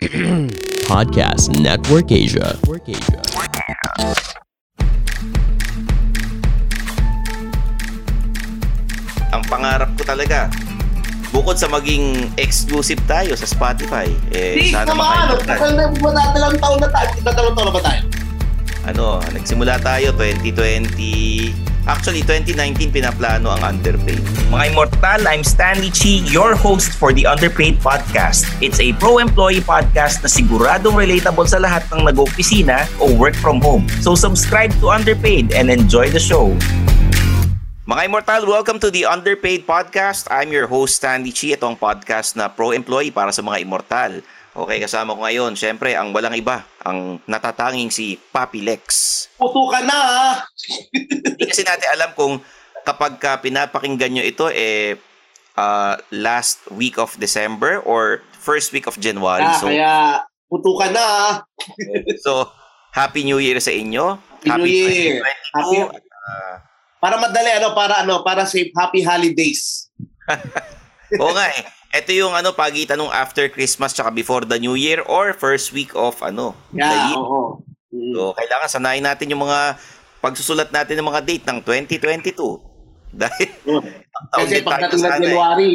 Podcast Network Asia. Network Asia. ang pangarap ko talaga bukod sa maging exclusive tayo sa Spotify eh Di sana naman, makainteract tagal na madadalang taon na tayo. Madadalang taon na ba tayo? ano nagsimula tayo 2020 Actually, 2019 pinaplano ang Underpaid. Mga Immortal, I'm Stanley Chi, your host for the Underpaid Podcast. It's a pro-employee podcast na siguradong relatable sa lahat ng nag-opisina o work from home. So subscribe to Underpaid and enjoy the show. Mga Immortal, welcome to the Underpaid Podcast. I'm your host, Stanley Chi. Ito ang podcast na pro-employee para sa mga Immortal. Okay, kasama ko ngayon, syempre, ang walang iba, ang natatanging si Papi Lex. Puto ka na ha. Hindi kasi natin alam kung kapag ka pinapakinggan nyo ito, eh, uh, last week of December or first week of January. Ah, So, kaya puto ka na ha. so, Happy New Year sa inyo. Happy New Year. 2022. Happy- Ah, Para madali, ano, para ano, para safe, happy holidays. Oo nga eh. Ito yung ano pagitan ng after Christmas tsaka before the New Year or first week of ano the Yeah, year. oo. Mm. So, kailangan sanayin natin yung mga pagsusulat natin ng mga date ng 2022. Dahil taon Kasi sana eh. January,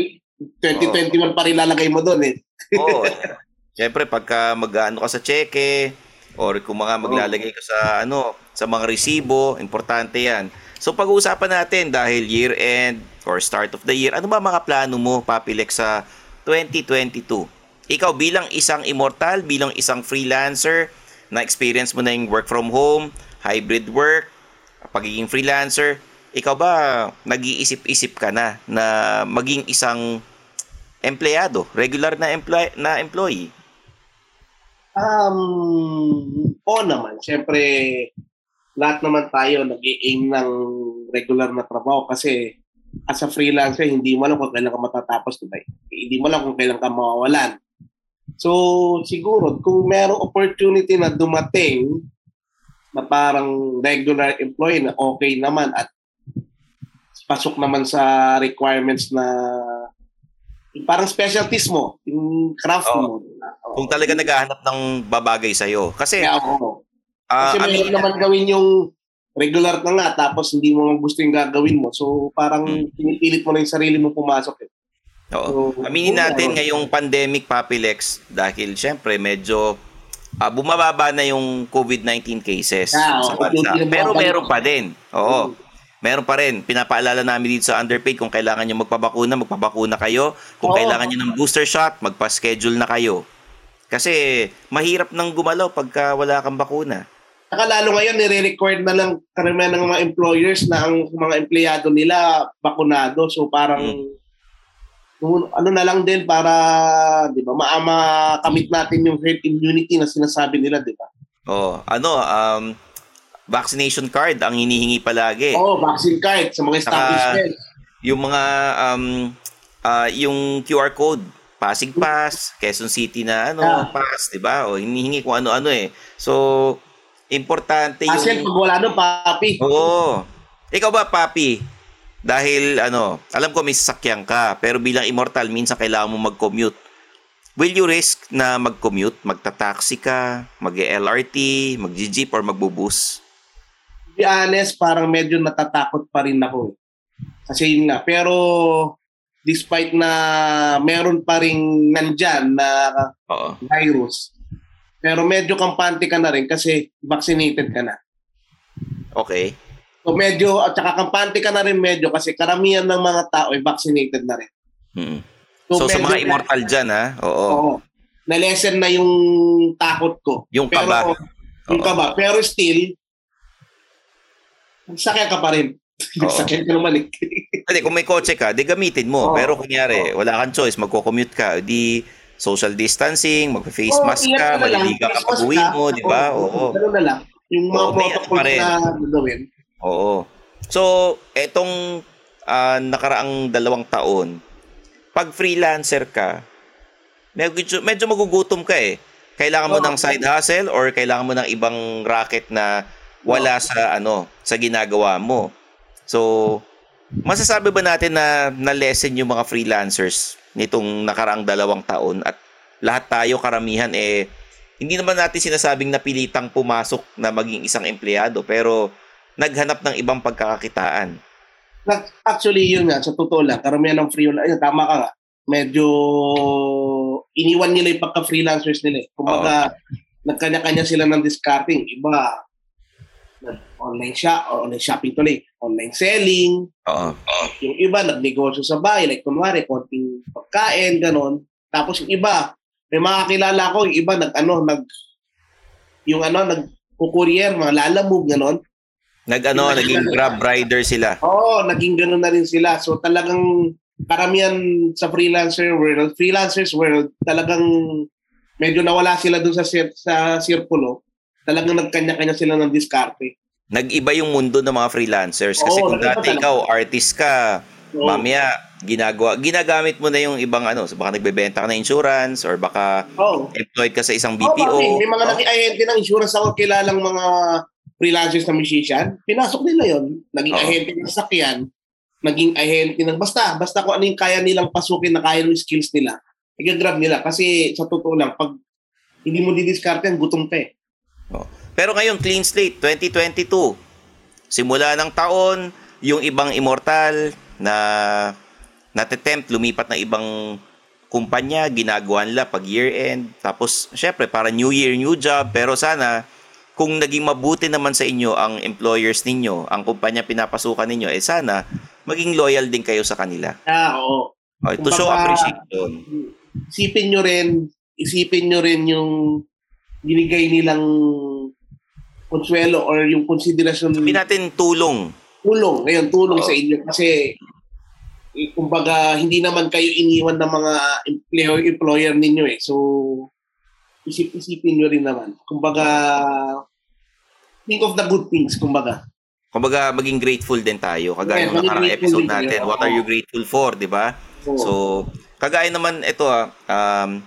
2021 pa rin lalagay mo doon eh. Oo. Siyempre, pagka mag-ano ka sa cheque, or kung mga maglalagay ka sa ano, sa mga resibo, importante yan. So, pag-uusapan natin dahil year-end or start of the year, ano ba mga plano mo, Papilex, sa 2022? Ikaw bilang isang immortal, bilang isang freelancer, na experience mo na yung work from home, hybrid work, pagiging freelancer, ikaw ba nag-iisip-isip ka na na maging isang empleyado, regular na employ- na employee. Um, oo naman. Siyempre, lahat naman tayo nag-aim ng regular na trabaho kasi as a freelancer, hindi mo alam kung kailan ka matatapos, diba? Hindi mo alam kung kailan ka mawawalan. So, siguro, kung merong opportunity na dumating na parang regular employee na okay naman at pasok naman sa requirements na parang specialties mo, yung craft Oo. mo. Kung talaga naghahanap ng babagay sa'yo. Kasi, Kaya ako. ah, Kasi I mean, naman gawin yung regular na nga tapos hindi mo gusto yung gagawin mo. So parang Hmm. pinipilit mo na yung sarili mo pumasok eh. oo. So, aminin natin ngayong pandemic, Papilex, dahil syempre medyo ah, bumababa na yung COVID-19 cases Ah, sa bansa. Pero meron pa din. Oo. Hmm. Meron pa rin. Pinapaalala namin dito sa Underpaid kung kailangan nyo magpabakuna, magpabakuna kayo. Kung Oo. kailangan nyo ng booster shot, magpa-schedule na kayo. Kasi mahirap nang gumalaw pagka wala kang bakuna. Saka lalo ngayon, nire-record na lang karamihan ng mga employers na ang mga empleyado nila bakunado. So parang kung ano na lang din para, di ba, maama kamit natin yung herd immunity na sinasabi nila, di ba? Oh, ano, um, vaccination card ang hinihingi palagi. Oo, vaccine card sa mga establishment. Yung mga, um, ah, yung QR code, Pasig Pass, Quezon City na ano, Ah. pass, di ba? O hinihingi kung ano-ano eh. So, importante Kasi yung... pag wala doon, papi. Oo. Ikaw ba, Papi? Dahil, ano, alam ko may sasakyan ka, pero bilang immortal, minsan kailangan mo mag-commute. Will you risk na mag-commute? Magta-taxi ka, mag-LRT, mag-jeep, or magbubus? To be honest, parang medyo natatakot pa rin ako. Kasi yun nga. Pero despite na meron pa rin nandyan na Oo. virus, pero medyo kampante ka na rin kasi vaccinated ka na. Okay. So medyo, at saka kampante ka na rin medyo kasi karamihan ng mga tao ay vaccinated na rin. Mm. So, sa medyo- mga immortal dyan, ha? Oo. Oo. Na-lessen na yung takot ko. Yung Pero, kaba. Yung Oo. kaba. Pero still, sakyan ka pa rin. Oo. sakyan ka naman. Hindi, kung may kotse ka, di gamitin mo. Oo. Pero kunyari, wala kang choice, magko-commute ka, di social distancing, magpa-face Oo, mask ka, maliliga ka pag uwi mo, di ba? Oo. Ganun na lang. Yung mga pa protocols na gagawin. Oo. So, etong ah, nakaraang dalawang taon, pag freelancer ka, medyo, medyo magugutom ka eh. Kailangan mo Oo. ng side hustle or kailangan mo ng ibang racket na wala sa ano, sa ginagawa mo. So, masasabi ba natin na na-lessen yung mga freelancers nitong nakaraang dalawang taon at lahat tayo karamihan eh hindi naman natin sinasabing napilitang pumasok na maging isang empleyado pero naghanap ng ibang pagkakakitaan. Actually, yun nga, sa totoo lang, karamihan ng free, ayun, tama ka nga, medyo iniwan nila yung pagka-freelancers nila. eh. Kumbaga, nagkanya-kanya sila ng discarding. Iba, online shop, online shopping tuloy, online selling, Oo. yung iba nagnegosyo sa bahay, like kunwari, konting pagkain, ganon. Tapos yung iba, may mga kilala ko, yung iba nag, ano, nag, yung ano, nag, courier, mga lalamove, ganon. Nag ano, Yung- naging grab rider sila. Oo, naging gano'n na rin sila. So talagang karamihan sa freelancer world, freelancers world, talagang medyo nawala sila dun sa sir- sa sirkulo. Talagang nagkanya-kanya sila ng diskarte. Nag-iba yung mundo ng mga freelancers kasi Oo, kung dati talaga. ikaw artist ka, So, mamaya ginagawa ginagamit mo na yung ibang ano, so baka nagbebenta ka ng insurance or baka Oo. employed ka sa isang Oo, BPO. bakit? may mga Oh, naging ahente ng insurance ako kilalang mga freelancers na musician. Pinasok nila yon Naging Oo. ahente ng sakyan, naging ahente ng basta, basta kung ano yung kaya nilang pasukin na kaya ng skills nila. Igagrab nila. Kasi sa totoo lang, pag hindi mo didiskarte, gutom ka eh. Pero ngayon, clean slate, 2022. Simula ng taon, yung ibang immortal na natitempt, lumipat na ibang kumpanya, ginagawa nila pag year-end. Tapos, syempre, para new year, new job. Pero sana, kung naging mabuti naman sa inyo ang employers ninyo, ang kumpanya pinapasukan ninyo, eh sana, maging loyal din kayo sa kanila. Ah, oo. Okay, to show appreciation. isipin nyo rin, isipin nyo rin yung binigay nilang konsuelo or yung konsiderasyon Sabihin natin tulong. tulong, ngayon tulong Oo. sa inyo kasi eh, kumbaga hindi naman kayo iniwan ng mga employer, employer ninyo eh. So isip-isipin nyo rin naman. Kumbaga think of the good things, kumbaga. Kumbaga, maging grateful din tayo. Kagaya Yeah, ng nakarang episode din tayo. natin. What are you grateful for, di ba? Oo. So, kagaya naman ito ah, um,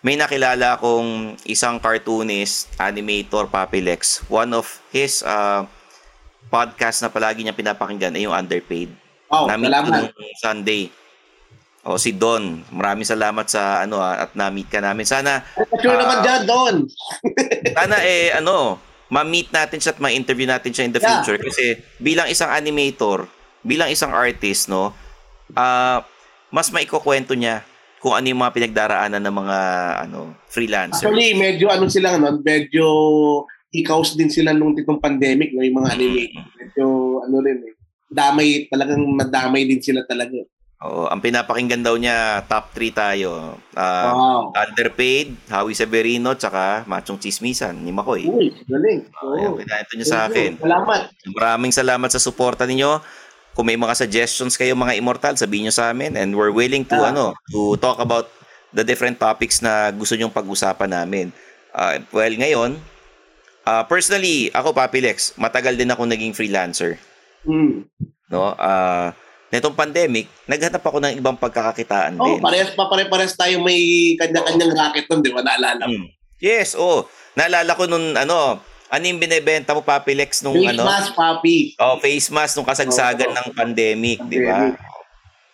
may nakilala akong isang cartoonist, animator, Papilex. One of his uh, podcast na palagi niya pinapakinggan ay yung Underpaid. wow, Na-meet salamat. Sunday. O si Don, maraming salamat sa ano ah, at na-meet ka namin. Sana Sure Ah. naman dyan, Don. sana eh ano, ma-meet natin siya at ma-interview natin siya in the Yeah. future kasi bilang isang animator, bilang isang artist, no, ah mas maikukwento niya kung ano yung mga pinagdaraanan ng mga ano freelancer. Actually, medyo ano sila, no? medyo ikaws din sila nung titong pandemic, no? yung mga anime. Medyo ano rin eh. Damay, talagang nadamay din sila talaga. Oo, ang pinapakinggan daw niya top 3 tayo. Ah, wow. Underpaid, Howie Severino, tsaka Machong Chismisan ni Makoy. Uy, galing. Ayan, Oo. pinahito niyo sa akin. Salamat. Maraming salamat sa suporta ninyo. Kung may mga suggestions kayo mga immortal, sabihin nyo sa amin and we're willing to Ah. ano, to talk about the different topics na gusto nyong pag-usapan namin. Ah, well, ngayon, ah, personally, ako Papilex, matagal din ako naging freelancer, Hmm. no? Ah, netong pandemic, naghanap ako ng ibang pagkakakitaan Oh, din. parehas pa pare-parehas tayo may kanya-kanyang racket nun, di ba? Naalala mo. Mm. Yes, oh. Naalala ko nun ano, ano yung binebenta mo Papilex nung Face ano? mask, papi. Oh, face mask nung kasagsagan Oo. ng pandemic, di ba?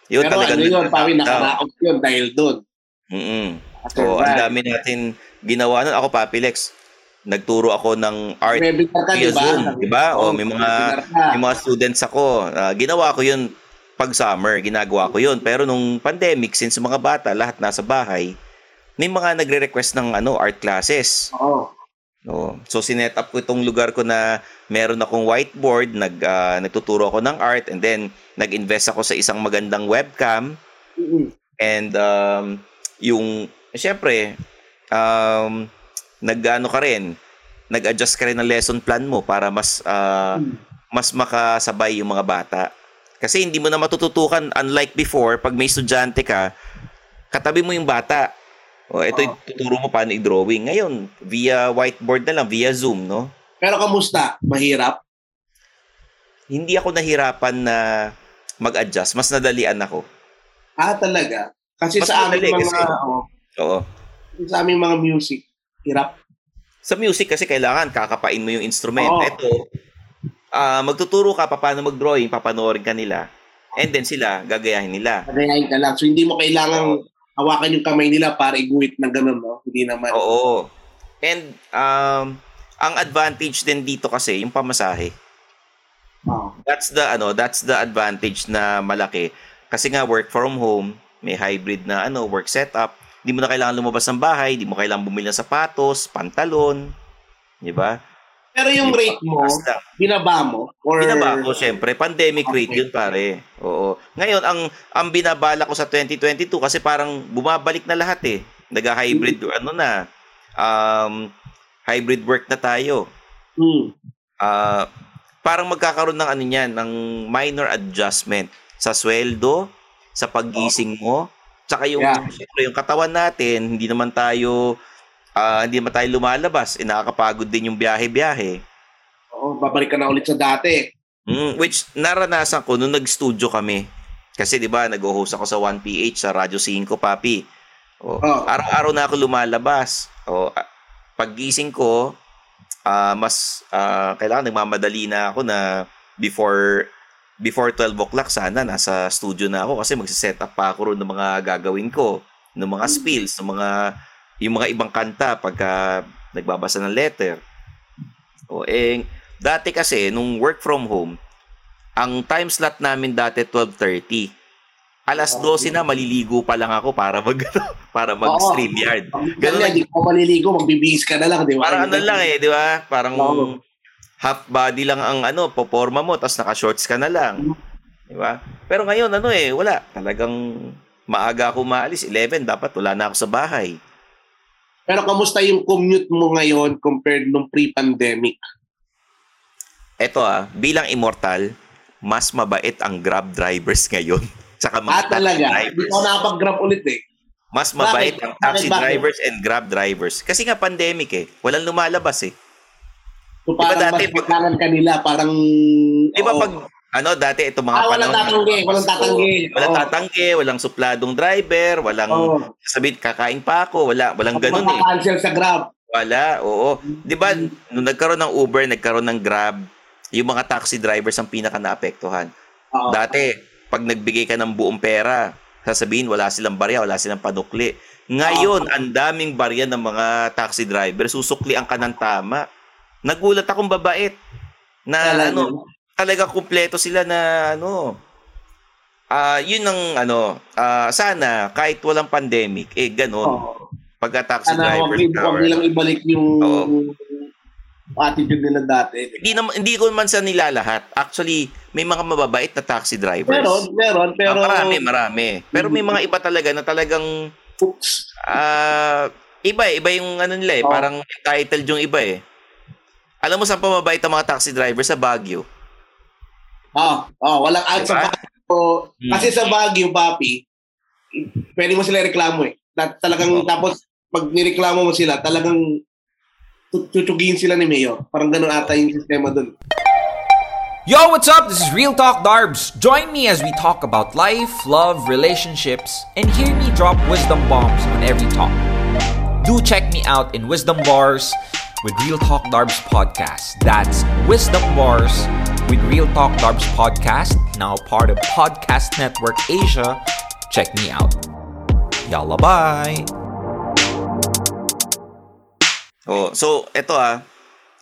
Yun Pero talaga. ano yun, papi, nakaraos yun dahil doon. Mm-mm. So, ang dami natin ginawa nun. Ako, Papilex, nagturo ako ng art via di ba? Zoom, di ba? O, Oh, may mga, may mga students ako. Ah, ginawa ko yun pag summer, ginagawa ko yun. Pero nung pandemic, since mga bata, lahat nasa bahay, may mga nagre-request ng ano art classes. Oo. No. So sinet up ko itong lugar ko na meron akong whiteboard, nag ah, nagtuturo ako ng art and then nag-invest ako sa isang magandang webcam Mm-mm. and um, yung syempre um, nag-ano ka rin, nag-adjust ka rin ng lesson plan mo para mas Mm. mas makasabay yung mga bata. Kasi hindi mo na matututukan unlike before pag may estudyante ka, katabi mo yung bata. O ito Oo. tuturo mo paano i-drawing. Ngayon, via whiteboard na lang, via Zoom, no? Pero kamusta? Mahirap? Hindi ako nahirapan na mag-adjust. Mas nadalian ako. Ah, talaga? Kasi Mas sa amin madali mga, kasi. oh, Oo. sa aming mga music, hirap. Sa music kasi kailangan kakapain mo yung instrument. Oo. Ito, ah magtuturo ka pa paano mag-drawing, papanoorin ka nila. And then sila, gagayahin nila. Pagayahin ka lang. So, hindi mo kailangang hawakan yung kamay nila para iguhit ng ganun, no? Hindi naman. Oo. And um, ang advantage din dito kasi yung pamasahe. Oo. That's the ano, that's the advantage na malaki. Kasi nga work from home, may hybrid na ano, work setup. Hindi mo na kailangan lumabas ng bahay, hindi mo kailangan bumili ng sapatos, pantalon, 'di ba? Pero yung rate mo, binaba mo? Or... binaba ko syempre, pandemic rate Okay. 'yun pare. Oo. Ngayon ang ang binabala ko sa 2022 kasi parang bumabalik na lahat eh. Nag-hybrid ano na um hybrid work na tayo. Hmm. ah parang magkakaroon ng ano niyan, ng minor adjustment sa sweldo, sa paggising mo, tsaka yung, Yeah. syempre, yung katawan natin, hindi naman tayo, ah, hindi naman tayo lumalabas, eh, nakakapagod din yung biyahe-biyahe. Oo, babalik ka na ulit sa dati. Mm, which naranasan ko nung nag-studio kami. Kasi 'di ba, nag-host ako sa 1PH sa Radyo 5, papi. O, Oh. Araw-araw na ako lumalabas. O, ah, paggising ko, ah, mas ah, kailangan nagmamadali na ako na before before 12 o'clock sana nasa studio na ako kasi magsiset up pa ako ng mga gagawin ko, ng mga spills, ng mga yung mga ibang kanta pagka nagbabasa ng letter. O eh dati kasi nung work from home, ang time slot namin dati 12:30. Alas 12 na maliligo pa lang ako para mag para mag Oo. stream yard. Ganun Ganun na, di ka maliligo, magbibihis ka na lang, di ba? Parang ano lang eh, di ba? Parang Oo. half body lang ang ano, poporma mo, tapos naka-shorts ka na lang. Di ba? Pero ngayon, ano eh, wala. Talagang maaga ako maalis. 11, dapat wala na ako sa bahay. Pero kamusta yung commute mo ngayon compared nung pre-pandemic? Eto ah, bilang immortal, mas mabait ang grab drivers ngayon. Saka mga Ah, talaga? Hindi ko nakapag-grab ulit eh. Mas mabait Bakit? ang taxi Bakit, drivers and grab drivers. Kasi nga pandemic eh. Walang lumalabas eh. So parang dati mas pag- kanila, parang... Di ba oo. pag, ano, dati ito mga Ah, walang panahon- tatanggi, walang tatanggi. Walang Oo. tatanggi, walang supladong driver, walang Oo. sabihin kakain pa ako, wala, walang ganun eh. cancel sa Grab. Wala, oo. 'Di ba nung nagkaroon ng Uber, nagkaroon ng Grab, yung mga taxi drivers ang pinaka naapektuhan. Oo. Dati, pag nagbigay ka ng buong pera, sasabihin wala silang barya, wala silang panukli. Ngayon, ang daming barya ng mga taxi driver, susuklian ka ng tama. Nagulat akong babait na Talaga. ano, talaga kumpleto sila na ano. Ah, yun ang ano, ah, sana kahit walang pandemic, eh ganun. Oo. Pagka taxi Sana driver wag, wag nilang ibalik yung Oo. attitude nila dati. hindi naman hindi ko man sa nilalahat. Actually, may mga mababait na taxi drivers. Meron, meron, pero... Ah, marami, marami. Pero may mga iba talaga na talagang Oops. ah iba eh, iba yung ano nila eh, Oh. parang entitled yung iba eh. Alam mo saan pa mabait ang mga taxi driver sa Baguio? Ah, oh, walang ad sa Diba? Baguio. Hmm. Kasi sa Baguio, papi, pwede mo sila reklamo eh. Na, talagang, Oo. tapos, pag nireklamo mo sila, talagang tut- tutugin sila ni Mayor. Parang ganun ata yung sistema dun. Yo, what's up? This is Real Talk Darbs. Join me as we talk about life, love, relationships, and hear me drop wisdom bombs on every talk. Do check me out in Wisdom Bars with Real Talk Darbs podcast. That's Wisdom Bars with Real Talk Darbs podcast, now part of Podcast Network Asia. Check me out. Yalla, bye. Oh, so eto ah,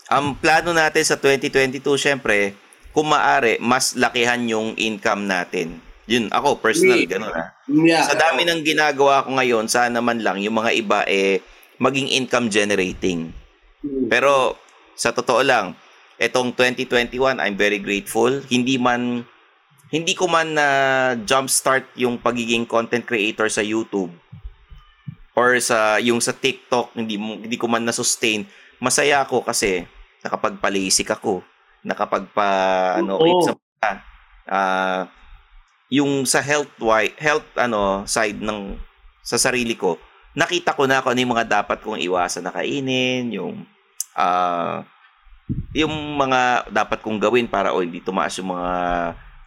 ang plano natin sa 2022 syempre, kung maaari, mas lakihan yung income natin. Yun, ako personal, Me. ganun ah. Yeah. Sa dami ng ginagawa ko ngayon, sana man lang yung mga iba eh maging income generating. Hmm. Pero sa totoo lang, etong 2021, I'm very grateful. Hindi man hindi ko man na jump start yung pagiging content creator sa YouTube or sa yung sa TikTok, hindi hindi ko man na sustain. Masaya ako kasi nakapagpalisik ako, nakapagpa ano, eat sa ah yung sa health health ano side ng sa sarili ko nakita ko na kung ano yung mga dapat kong iwasan na kainin yung ah yung mga dapat kong gawin para o hindi tumaas yung mga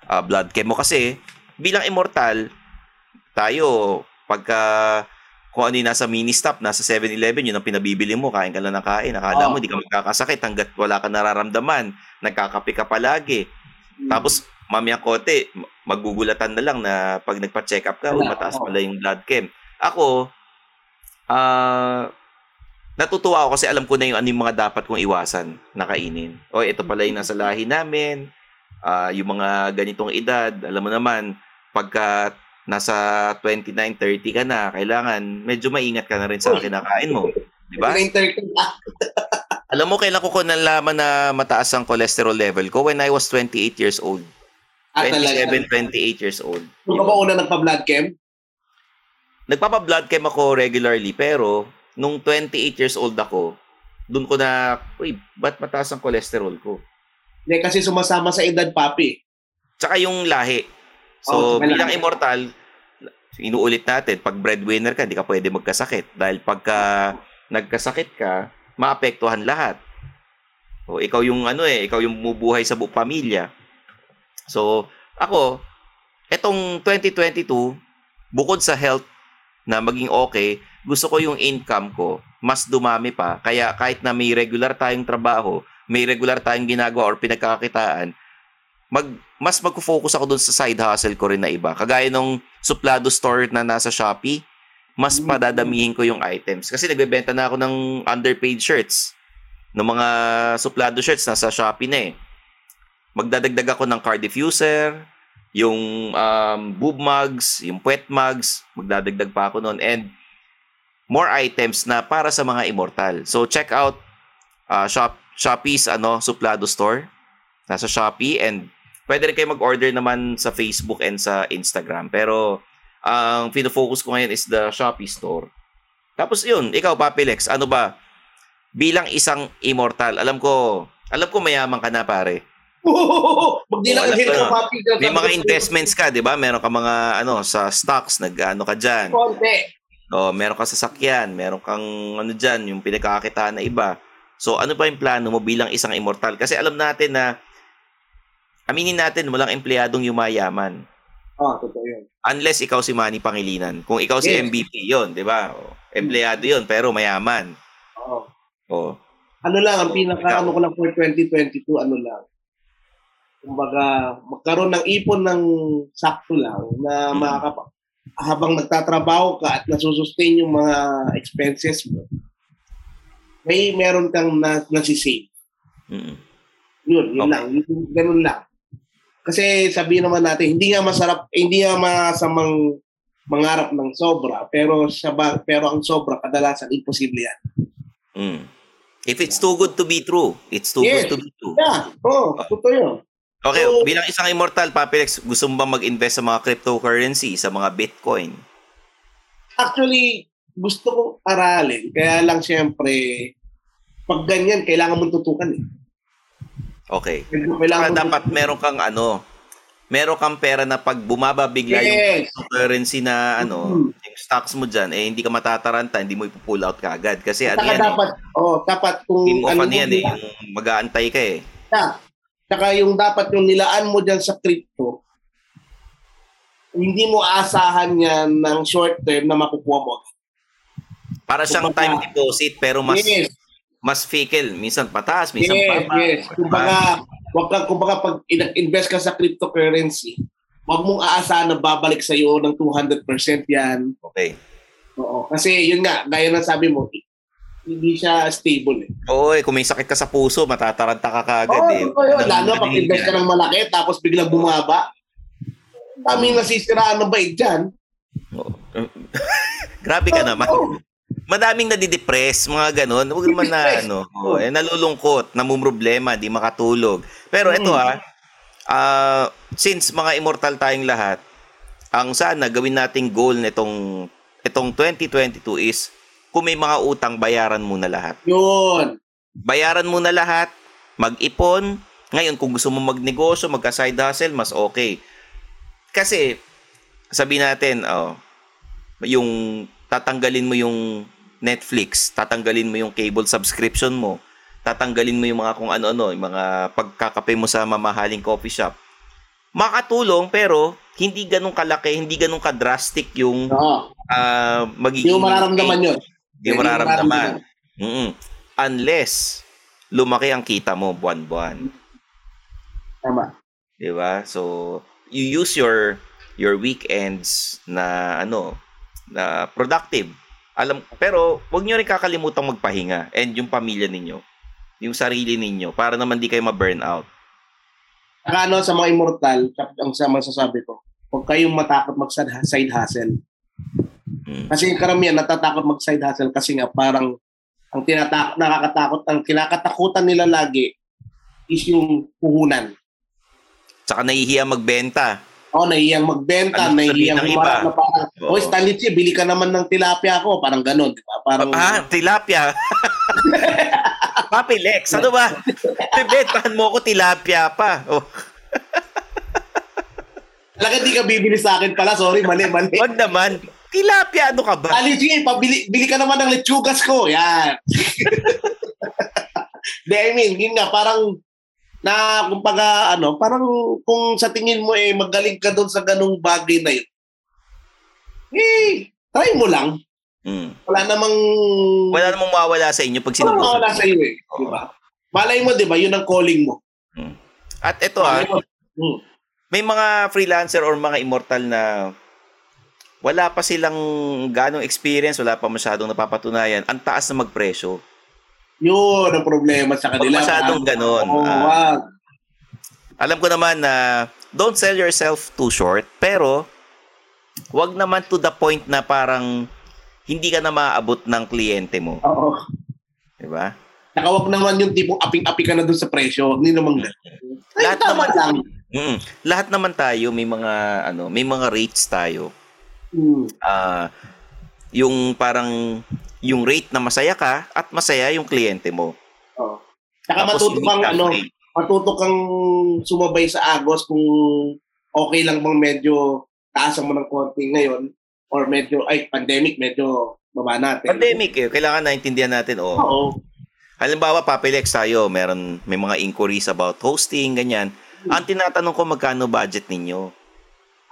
ah, blood chemo kasi bilang immortal tayo pagka kung ano yung nasa mini stop, nasa 7-Eleven, yun ang pinabibili mo, kain ka lang ng kain. Akala mo, Oo. di ka magkakasakit hanggat wala ka nararamdaman. Nagkakape ka palagi. Hmm. Tapos, mamaya kote, magugulatan na lang na pag nagpa-check up ka, oh, Wala, mataas pala yung blood chem. Ako, ah, natutuwa ako kasi alam ko na yung ano yung mga dapat kong iwasan na kainin. O, ito pala yung nasa lahi namin. Ah, yung mga ganitong edad, alam mo naman, pagka nasa 29, 30 ka na, kailangan medyo maingat ka na rin sa kinakain mo. Di ba? 9:30 na. Alam mo, kailan ko ko nalaman na mataas ang cholesterol level ko? When I was 28 years old. Ah, talaga. 27, 28 years old. Yung ka ba una nagpa-blood chem? Nagpapa-blood chem ako regularly, pero nung 28 years old ako, dun ko na, uy, ba't mataas ang cholesterol ko? Hindi, kasi sumasama sa edad, papi. Tsaka yung lahi. Oh, So, tsaka bilang immortal, inuulit natin, pag breadwinner ka, hindi ka pwede magkasakit. Dahil pagka nagkasakit ka, maapektuhan lahat. O, ikaw yung ano eh, ikaw yung bumubuhay sa buong pamilya. So, ako, etong 2022, bukod sa health na maging okay, gusto ko yung income ko mas dumami pa. Kaya kahit na may regular tayong trabaho, may regular tayong ginagawa or pinagkakakitaan, mag, mas mag-focus ako dun sa side hustle ko rin na iba. Kagaya nung suplado store na nasa Shopee, mas Mm. padadamihin ko yung items. Kasi nagbebenta na ako ng underpaid shirts. Ng mga suplado shirts nasa Shopee na eh. Magdadagdag ako ng car diffuser, yung um, boob mugs, yung puwet mugs, magdadagdag pa ako noon. And more items na para sa mga immortal. So check out uh, Shop, Shopee's ano, suplado store. Nasa Shopee and pwede rin kayo mag-order naman sa Facebook and sa Instagram. Pero ang fino-focus ko ngayon is the Shopee store. Tapos yun, ikaw Papilex, ano ba? Bilang isang immortal, alam ko, alam ko mayaman ka na pare. Magdi lang ang alam hit ko ko, na. papi. May mga investments ka, 'di ba? Meron ka mga ano sa stocks, nag-ano ka diyan. Konti. Oh, meron ka sa sakyan, meron kang ano diyan, yung pinagkakakitaan na iba. So ano ba yung plano mo bilang isang immortal? Kasi alam natin na aminin natin walang empleyadong yumayaman. Oh, totoo yun. Unless ikaw si Manny Pangilinan. Kung ikaw si Yes. MVP 'yon, 'di ba? Oh, empleyado 'yon pero mayaman. Oo. Oh. Ano lang, ang pinaka ano ko lang for 2022, ano lang. Kumbaga, magkaroon ng ipon ng sakto lang na Mm. makakapa habang nagtatrabaho ka at nasusustain yung mga expenses mo, may meron kang na, nasisave. Mm. Yun, yun Okay. lang. Yun, ganun lang. Kasi sabi naman natin, hindi nga masarap, hindi nga masamang mangarap ng sobra, pero sa ba- pero ang sobra kadalasan imposible yan. Mm. If it's too good to be true, it's too Yes. good to be true. Yeah, oh, totoo yun. Okay, So- bilang isang immortal, Papilex, gusto mo ba mag-invest sa mga cryptocurrency, sa mga Bitcoin? Actually, gusto kong aralin. Kaya lang siyempre, pag ganyan, kailangan mong tutukan eh. Okay. Kailangan Saka dapat tutukan. meron kang ano, meron kang pera na pag bumaba bigla yung Yes. cryptocurrency na ano, Mhm. yung stocks mo dyan, eh hindi ka matataranta, hindi mo ipupull out kaagad. Kasi ano yan dapat, oh, dapat kung eh, ano ano yan eh, yung mag-aantay ka eh. Yeah. Saka yung dapat yung nilaan mo dyan sa crypto, hindi mo aasahan yan ng short term na makukuha mo. Para siyang Kumbaga- time deposit pero mas yes, mas fickle, minsan pataas, minsan yes, pababa. yes. Kumbaga, wag kang, kumbaga pag in- invest ka sa cryptocurrency, wag mong aasahan na babalik sa iyo ng 200% yan. Okay. Oo. Kasi yun nga, gaya ng sabi mo, hindi siya stable eh. Oo, eh, kung may sakit ka sa puso, matataranta ka kaagad Oo, eh. oh, yun. Lalo pag invest ka ng malaki, tapos biglang bumaba. Ang Daming nasisiraan ng bait dyan. Oo. Grabe ka naman. Oo. Madaming nadidepress, mga ganun. Huwag naman na, ano, oh, eh, nalulungkot, namumroblema, di makatulog. Pero ito Mm. ha, ah, since mga immortal tayong lahat, ang sana gawin nating goal nitong itong 2022 is kung may mga utang, bayaran mo na lahat. Yun. Bayaran mo na lahat, mag-ipon. Ngayon, kung gusto mo magnegosyo, magka-side hustle, mas okay. Kasi, sabi natin, oh, yung tatanggalin mo yung Netflix, tatanggalin mo yung cable subscription mo, tatanggalin mo yung mga kung ano-ano, yung mga pagkakape mo sa mamahaling coffee shop. Makatulong pero hindi ganun kalaki, hindi ganun ka-drastic yung ah, magiging... Hindi mo mararamdaman yun. Hindi mo mararamdaman. Mm-mm. Unless lumaki ang kita mo buwan-buwan. Tama. 'Di ba? So you use your your weekends na ano na productive. Alam pero wag niyo rin kakalimutang magpahinga and yung pamilya ninyo, yung sarili ninyo para naman di kayo ma-burn out. Saka ano, sa mga immortal, ang sa masasabi ko, huwag kayong matakot mag-side hustle. Mm. Kasi yung karamihan natatakot mag-side hustle kasi nga parang ang tinatak nakakatakot, ang kinakatakutan nila lagi is yung puhunan. Tsaka nahihiya magbenta. O, nahihiyang magbenta, Ano nahihiyang iba? na parang, Oo. Oy, Stanley Chi, bili ka naman ng tilapia ko. Parang ganun, di ba? Parang, Ah, tilapia. Papi Lex, ano ba? Bebentahan mo ko tilapia pa. Oh, talaga di ka bibili sa akin pala. Sorry, mali, mali. wag naman. Tilapia, ano ka ba? Chi, pabili, bili ka naman ng lechugas ko. Yan. Di, I mean, yun nga, parang, na, kumbaga, ano, parang kung sa tingin mo, eh, magaling ka doon sa ganung bagay na yun, eh, try mo lang. Mm. Wala namang, Wala namang mawawala sa inyo pag wala sinubukan. mawala sa iyo eh. Di ba? Malay mo, di ba, yun ang calling mo. At ito ah, mo. Hmm. may mga freelancer or mga immortal na wala pa silang ganong experience, wala pa masyadong napapatunayan, ang taas na magpresyo. Yun ang problema sa kanila. masyadong ganon. Oo, Ah. wag. Alam ko naman na don't sell yourself too short, pero wag naman to the point na parang hindi ka na maaabot ng kliyente mo. Oo. Di ba? Saka wag naman yung tipong aping-api ka na doon sa presyo. Hindi naman ganun. Ay, Lahat naman- lang. Mm. Lahat naman tayo may mga ano, may mga rates tayo. Hmm. Ah, yung parang yung rate na masaya ka at masaya yung kliyente mo. Oo. Saka matuto kang, ka ano, rate. matuto kang sumabay sa agos kung okay lang bang medyo taasan mo ng konti ngayon or medyo, ay, pandemic, medyo baba natin. Pandemic eh, kailangan naintindihan natin oh. Oo. Halimbawa, Papilex tayo, meron may mga inquiries about hosting, ganyan. Ang tinatanong ko magkano budget ninyo?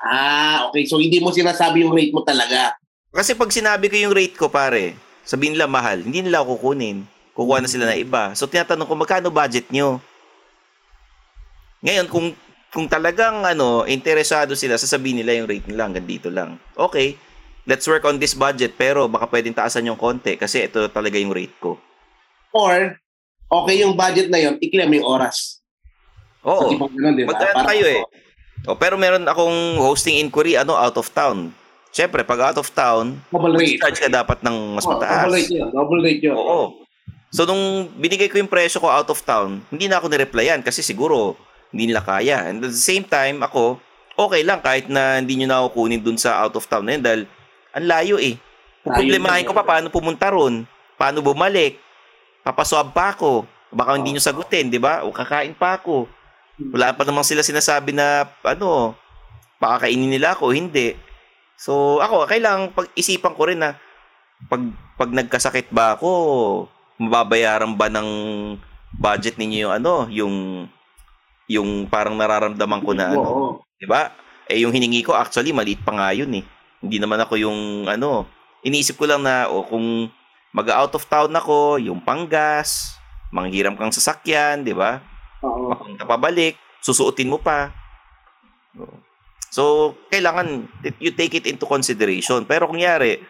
Ah, okay. So, hindi mo sinasabi yung rate mo talaga. Kasi pag sinabi ko yung rate ko, pare, sabihin nila mahal, hindi nila ako kukunin. Kukuha na sila na iba. So, tinatanong ko, magkano budget nyo? Ngayon, kung kung talagang ano, interesado sila, sasabihin nila yung rate nila hanggang dito lang. Okay, let's work on this budget, pero baka pwedeng taasan yung konti kasi ito talaga yung rate ko. Or, okay yung budget na yon i-claim yung oras. Oo. Ganun, di ba? Magkano kayo eh? O, pero meron akong hosting inquiry, ano, out of town. Siyempre, pag out of town, charge ka dapat ng mas Oh, mataas. Double rate yun. Double rate yun. Oo. So, nung binigay ko yung presyo ko out of town, hindi na ako nireplyan kasi siguro hindi nila kaya. And at the same time, ako, okay lang kahit na hindi nyo na ako kunin dun sa out of town na yun dahil ang layo eh. Problemahin ko pa paano pumunta ron, paano bumalik, papaswab pa ako, baka hindi nyo sagutin, di ba? O kakain pa ako. Wala pa namang sila sinasabi na, ano, pakakainin nila ako, hindi. So, ako, kailangan pag-isipan ko rin na pag, pag nagkasakit ba ako, mababayaran ba ng budget ninyo yung ano, yung yung parang nararamdaman ko na ano, Oo. 'di ba? Eh yung hiningi ko actually maliit pa nga yun eh. Hindi naman ako yung ano, iniisip ko lang na o kung mag-out of town ako, yung panggas, manghiram kang sasakyan, 'di ba? Papunta pabalik, susuotin mo pa. So, kailangan you take it into consideration. Pero kung yari,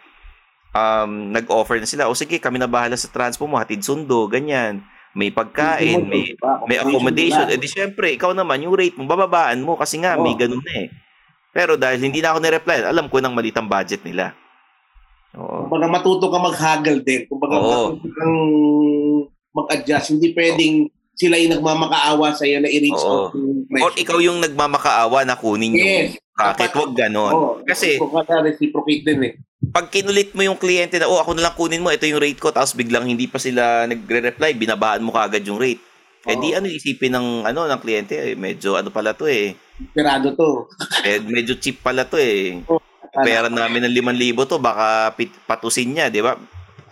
um, nag-offer na sila, o sige, kami na bahala sa transpo mo, hatid sundo, ganyan. May pagkain, may, may accommodation. Eh di syempre, ikaw naman, yung rate mo, bababaan mo kasi nga, may Oo. ganun na eh. Pero dahil hindi na ako nireply, alam ko nang malitang budget nila. Oo. Kumbaga matuto ka mag-haggle din. Kumbaga Oo. matuto kang mag-adjust. Hindi pwedeng sila yung nagmamakaawa sa iyo na i-reach Oo. out yung Or ikaw yung nagmamakaawa na kunin yung Yes. racket, wag ganon. Oo. Kasi, reciprocate din eh. pag kinulit mo yung kliyente na, oh, ako na lang kunin mo, ito yung rate ko, tapos biglang hindi pa sila nagre-reply, binabaan mo kagad yung rate. Eh di ano isipin ng ano ng kliyente, eh, medyo ano pala to eh. Pirado to. eh medyo cheap pala to eh. Oo. Pera namin ng 5,000 to, baka pit, patusin niya, di ba?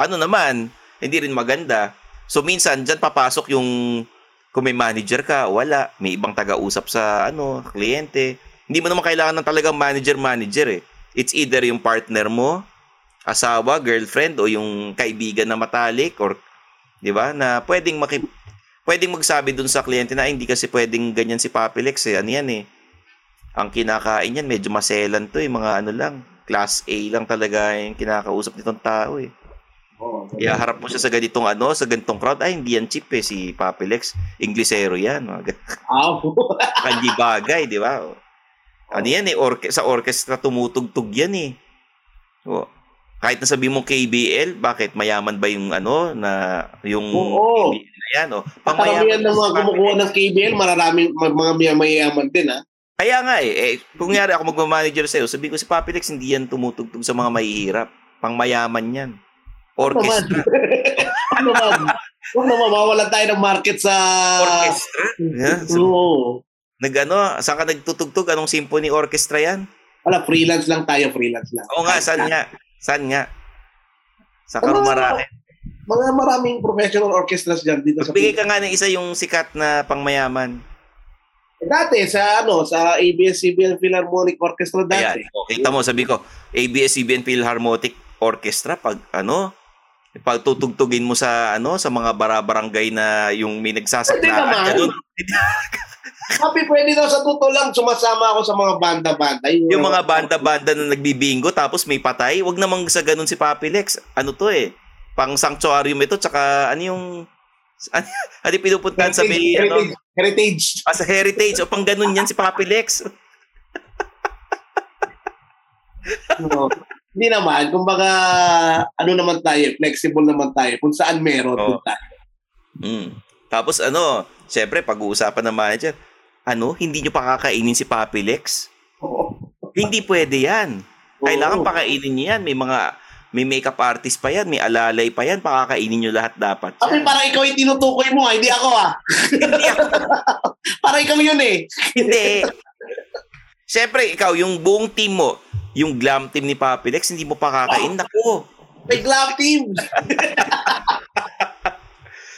Ano naman, hindi rin maganda. So minsan diyan papasok yung kung may manager ka, wala, may ibang taga-usap sa ano, kliyente. Hindi mo naman kailangan ng talagang manager-manager eh. It's either yung partner mo, asawa, girlfriend o yung kaibigan na matalik or 'di ba na pwedeng maki pwedeng magsabi dun sa kliyente na "Ay, hindi kasi pwedeng ganyan si Papilex eh ano yan eh ang kinakain yan medyo maselan to eh mga ano lang class A lang talaga yung kinakausap nitong tao eh. Oo. Kaya harap mo siya sa ganitong ano, sa ganitong crowd, ay hindi yan cheap eh, si Papilex. Inglesero yan. Gan- Ah, Kanji bagay, di ba? Ano yan eh, orke- sa orchestra tumutugtog yan eh. O. Kahit na sabi mo KBL, bakit mayaman ba yung ano na yung Oo. KBL na yan? O. Karamihan ng mga kumukuha ng KBL, maraming mga mga mayayaman din, ha? Kaya nga eh, eh kung nga ako magmamanager sa'yo, sabi ko si Papilex, hindi yan tumutugtog sa mga mahihirap. Pang mayaman yan. Orchestra. Ano naman? Huwag na mawawalan tayo ng market sa... Orchestra? Yeah, so, Oo. nag ano, saan ka nagtutugtog? Anong symphony orchestra yan? Wala, freelance lang tayo, freelance lang. Oo nga, saan nga? Saan nga? Sa Ano? Karumarake. Mga maraming professional orchestras dyan dito sa Magbigay ka nga ng isa yung sikat na pangmayaman. Dati, sa ano, sa ABS-CBN Philharmonic Orchestra Ayan. dati. O, kita mo, sabi ko, ABS-CBN Philharmonic Orchestra, pag ano, pag tutugtugin mo sa ano sa mga barabarangay na yung may nagsasaklaan ganun. Sabi, pwede daw sa totoo lang, sumasama ako sa mga banda-banda. yung mga banda-banda na nagbibingo tapos may patay, wag namang sa ganun si Papi Lex. Ano to eh? Pang sanctuarium ito tsaka ano yung ano, ano yung pinupuntahan sa may ano, heritage, heritage. ah, sa heritage o pang ganun yan si Papi Lex. Oo. Hindi naman, kumbaga, ano naman tayo, flexible naman tayo. Kung saan meron, doon tayo. Mm. Tapos ano, syempre pag-uusapan ng manager, ano, hindi nyo pa kakainin si Papi Lex? Oo. Hindi pwede yan. Kailangan Oo. pakainin nyo yan. May mga, may makeup artist pa yan, may alalay pa yan, pakakainin nyo lahat dapat. Yan. parang ikaw yung tinutukoy mo, ah. hindi ako ah. Hindi ako. Parang ikaw yun eh. Hindi. Siyempre, ikaw, yung buong team mo, yung glam team ni Papi Lex, hindi mo pa kakain. Naku. May glove team.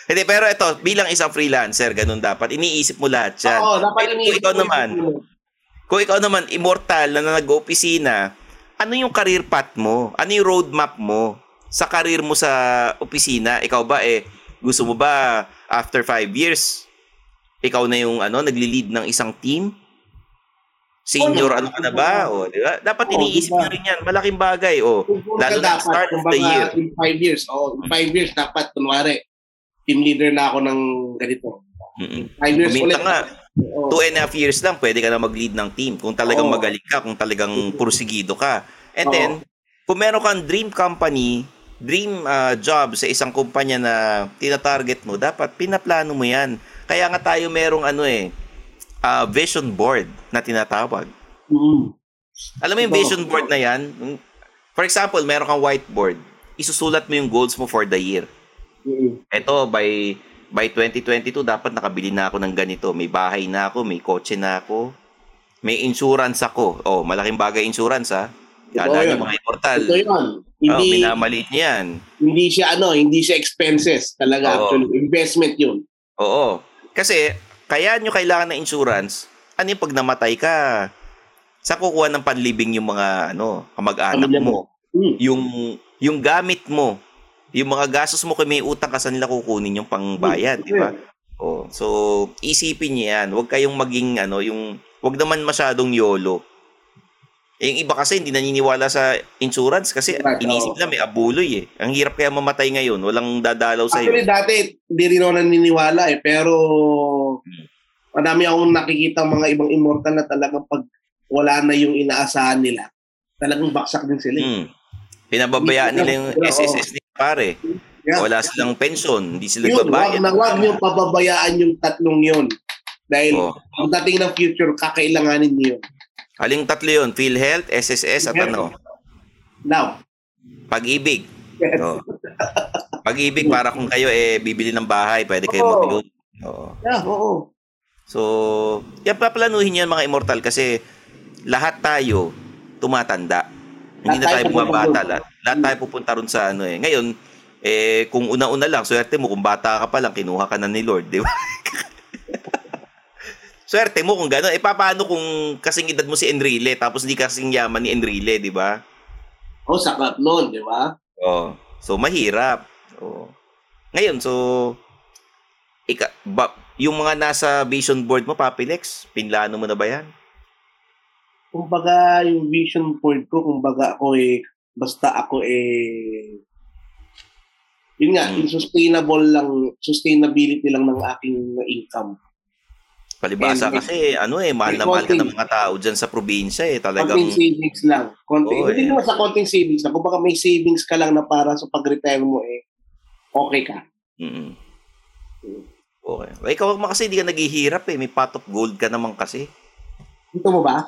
Hindi, pero ito, bilang isang freelancer, ganun dapat. Iniisip mo lahat yan. Oo, dapat Eh, kung iniisip ikaw naman, kung ikaw naman, immortal na nag-opisina, ano yung career path mo? Ano yung roadmap mo sa career mo sa opisina? Ikaw ba, eh, gusto mo ba after five years, ikaw na yung ano, nagli-lead ng isang team? Senior, ano ka na ba? O, di ba? Dapat Oo, iniisip diba? nyo rin yan. Malaking bagay. O, Kung lalo na start of the year. In five years, oh, in five years, dapat, kunwari, team leader na ako ng ganito. Mm-mm. Five years Kuminta ulit. nga. Two and a half years lang, pwede ka na mag-lead ng team. Kung talagang Oo. magaling ka, kung talagang pursigido ka. And Oo. then, kung meron kang dream company, dream uh, job sa isang kumpanya na tinatarget mo, dapat pinaplano mo yan. Kaya nga tayo merong ano eh, uh, vision board na tinatawag. Mm. Alam mo yung vision board na yan? For example, meron kang whiteboard. Isusulat mo yung goals mo for the year. Mm. Eto, by by 2022 dapat nakabili na ako ng ganito. May bahay na ako, may kotse na ako, may insurance ako. Oh, malaking bagay insurance ha. Niyo yun. mga immortal. Ito yun. Oh, Hindi, minamaliit niyo yan. hindi siya ano, hindi siya expenses talaga Oo. actually. Investment yun. Oo. Kasi, kaya nyo kailangan ng insurance, ano yung pag namatay ka, sa kukuha ng panlibing yung mga ano, kamag-anak mo. Mm. Yung, yung gamit mo, yung mga gastos mo kung may utang ka sa nila kukunin yung pangbayad, di ba? Oh, so isipin niyo 'yan. Huwag kayong maging ano, yung huwag naman masyadong YOLO. Eh, yung iba kasi hindi naniniwala sa insurance kasi Right, inisip na may abuloy eh. Ang hirap kaya mamatay ngayon, walang dadalaw sa Actually, dati, hindi rin ako naniniwala eh. Pero, Hmm. madami akong nakikita mga ibang immortal na talagang pag wala na yung inaasahan nila, talagang baksak din sila. eh. Hmm. Pinababayaan nila yung. SSS nila pare. Yeah. Wala silang pension, hindi sila Yun, wag nagbabayad. na wag pababayaan yung tatlong yun. Dahil Oh. pagdating ng future, kakailanganin niyo yun. Aling tatlo yun, PhilHealth, SSS at ano, Now, pag-ibig. Oh. Pag-ibig para kung kayo eh bibili ng bahay, pwede kayo Oo. mag-loan. Oo. yeah, oo. So, yan paplanuhin yan mga immortal kasi lahat tayo tumatanda. Hindi na Lahat tayo tayo bumabata. Lahat, lahat tayo pupunta ron sa ano eh. Ngayon, eh, kung una-una lang, swerte mo, kung bata ka pa lang, kinuha ka na ni Lord, di ba? swerte mo kung gano'n. Eh, paano kung kasing edad mo si Enrile, tapos hindi kasing yaman ni Enrile, di ba? Oh, sakat nun, di ba? Oh. So mahirap. Oh. Ngayon, so ika, ba, yung mga nasa vision board mo, Papilex, pinlano mo na ba yan? kumbaga yung vision point ko, kumbaga ako eh, basta ako eh, yun nga, Mm. yung sustainable lang, sustainability lang ng aking income. Palibasa And- kasi, ano eh, mahal na mahal ka ng mga tao dyan sa probinsya eh. Talagang, Konting savings lang. Konti, Oo, hindi eh. naman sa konting savings lang. Kumbaga may savings ka lang na para sa pag-retire mo eh, okay ka. mm Okay. Eh, Ikaw kasi hindi ka naghihirap eh. May pot of gold ka naman kasi. Dito mo ba?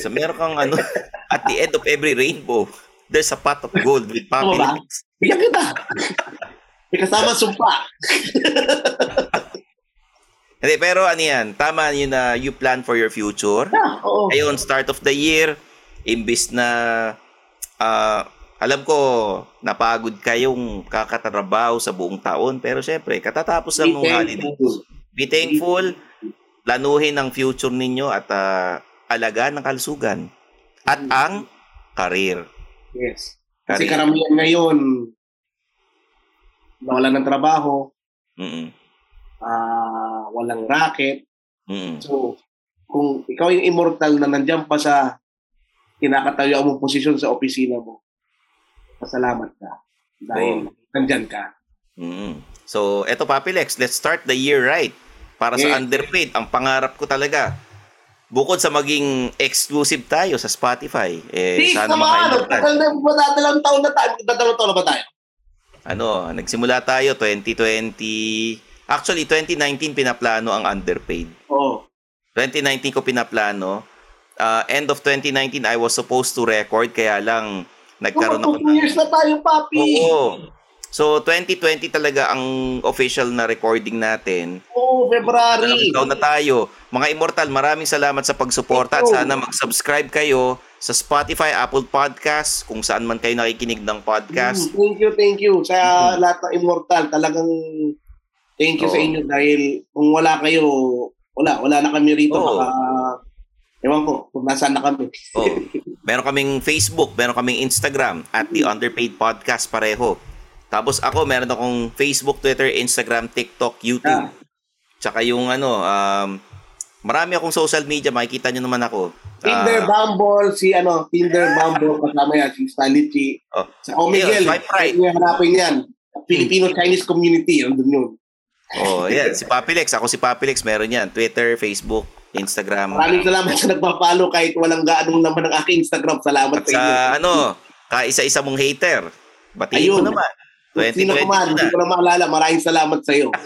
So meron kang ano, at the end of every rainbow, there's a pot of gold with Papi Tama ba? Lex. Bigyan kita. May kasama sumpa. Hindi, pero ano yan, tama yun na you plan for your future. Yeah, oo. Ngayon, start of the year, imbis na, ah, alam ko, napagod kayong kakatrabaho sa buong taon, pero syempre, katatapos lang ng holiday. Be thankful, planuhin ang future ninyo at ah, alagaan ng kalusugan. At ang karir. Yes. Kasi karamihan ngayon, nawala ng trabaho, Mm-mm. ah walang racket. Mm-mm. So, kung ikaw yung immortal na nandiyan pa sa kinakatayo mong posisyon sa opisina mo, pasalamat ka. Dahil nandyan ka. Mm. So, eto Papi Lex, let's start the year right. Para sa Yeah. underpaid, ang pangarap ko talaga, bukod sa maging exclusive tayo sa Spotify, eh, Please sana tagal na ba dalawang taon na tayo? Dalawang taon na ba tayo? ano, nagsimula tayo 2020, actually 2019 pinaplano ang underpaid. Oo. 2019 ko pinaplano. Uh, end of 2019, I was supposed to record, kaya lang nagkaroon ako Two years na tayo, papi. Oo. So, 2020 talaga ang official na recording natin. Oo, February. Ikaw na tayo. Mga Immortal, maraming salamat sa pagsuporta at sana mag-subscribe kayo sa Spotify, Apple Podcasts, kung saan man kayo nakikinig ng podcast. Mm, thank you, thank you sa lahat ng immortal. Talagang thank you sa Oo. inyo dahil kung wala kayo, wala, wala na kami rito. Oo. Baka, ewan ko, kung nasaan na kami. Oh. Meron kaming Facebook, meron kaming Instagram at The Underpaid Podcast pareho. Tapos ako, meron akong Facebook, Twitter, Instagram, TikTok, YouTube. Ah. Tsaka yung ano, um, marami akong social media, makikita nyo naman ako. Tinder, Ah, Bumble, si ano, Tinder, Bumble, kasama yan, si Stanichi. Oh. Sa Omigel, Ayun, swipe right. yung hanapin yan. Filipino-Chinese community, andun yun. Oh, yan. Si Papilex. Ako si Papilex. Meron yan. Twitter, Facebook, Instagram. Maraming salamat sa nagpapalo kahit walang gaanong naman ng aking Instagram. Salamat At sa sa ano, kaisa-isa mong hater. Batiin Ayun. mo naman. Sino ka 2022 man, hindi na. ko na maalala. Maraming salamat sa iyo.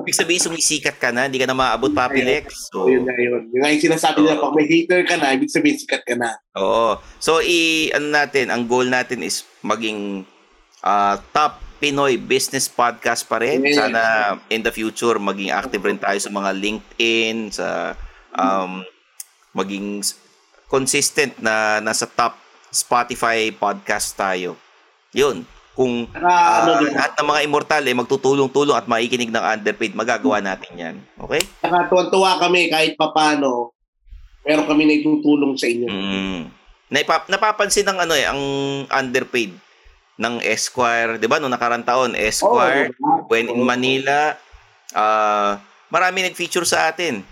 Ibig sabihin, sumisikat ka na. Hindi ka na maaabot, Papilex. So, Yun na yun. Yung nga yung sinasabi nila, pag may hater ka na, ibig sabihin sikat ka na. Oo. So, i ano natin, ang goal natin is maging ah, top Pinoy business podcast pa rin. Sana in the future maging active rin tayo sa mga LinkedIn, sa um, maging consistent na nasa top Spotify podcast tayo. Yun. Kung diba? lahat ng mga immortal eh, magtutulong-tulong at makikinig ng underpaid, magagawa natin yan. Okay? Saka tuwan-tuwa kami kahit papano. Meron kami na itutulong sa inyo. Mm. Naipa- napapansin ng ano eh, ang underpaid ng Esquire, 'di ba? Noong nakarang taon, Esquire, Oo, when in oo. Manila, ah marami nag-feature sa atin.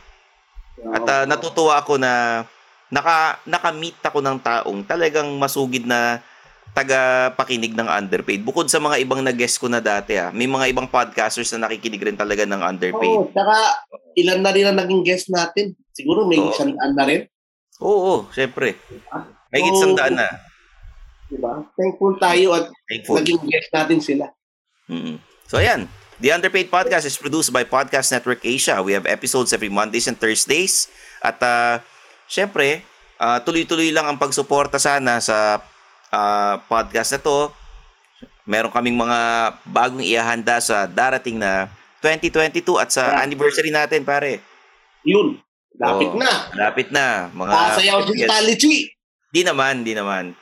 At ah, natutuwa ako na naka naka-meet ako ng taong talagang masugid na taga pakinig ng underpaid. Bukod sa mga ibang nag-guest ko na dati ah, may mga ibang podcasters na nakikinig rin talaga ng underpaid. Oo, saka ilan na rin ang naging guest natin. Siguro may Oo. isang daan na rin. Oo, syempre. May Oo. isang daan na. Diba? Thankful tayo at Thankful. naging guest natin sila. mm So ayan, The Underpaid Podcast is produced by Podcast Network Asia. We have episodes every Mondays and Thursdays. At uh, syempre, ah, tuloy-tuloy lang ang pagsuporta sana sa ah, podcast na to. Meron kaming mga bagong ihahanda sa darating na 2022 at sa Yeah. anniversary natin, pare. Yun. Lapit Oo. na. Lapit na. Mga Sasayaw si Yes. Di naman, di naman.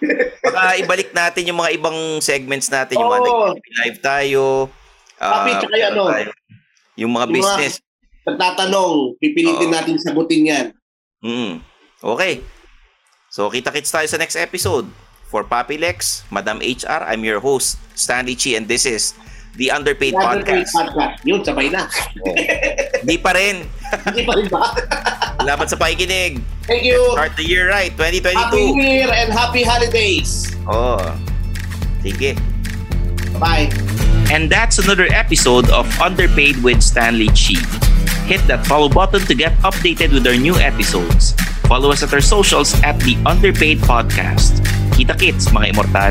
Baka ibalik natin yung mga ibang segments natin, yung mga Oo. nag-live tayo. Papi, tsaka ano, tayo. Yung mga yung business. Nagtatanong, pipilitin Oo. natin sagutin yan. Mm. Okay. So, kita-kits tayo sa next episode. For Papi Lex, Madam HR, I'm your host, Stanley Chi, and this is The Underpaid Underpaid Podcast. Podcast. Yun, sabay na. Di pa rin. Hindi pa rin ba? Salamat sa pakikinig. Thank you. Start the year right, Happy 2022. New Year and happy holidays. Oh. Sige. Bye. And that's another episode of Underpaid with Stanley Chi. Hit that follow button to get updated with our new episodes. Follow us at our socials at the Underpaid Podcast. Kita kits, mga immortal.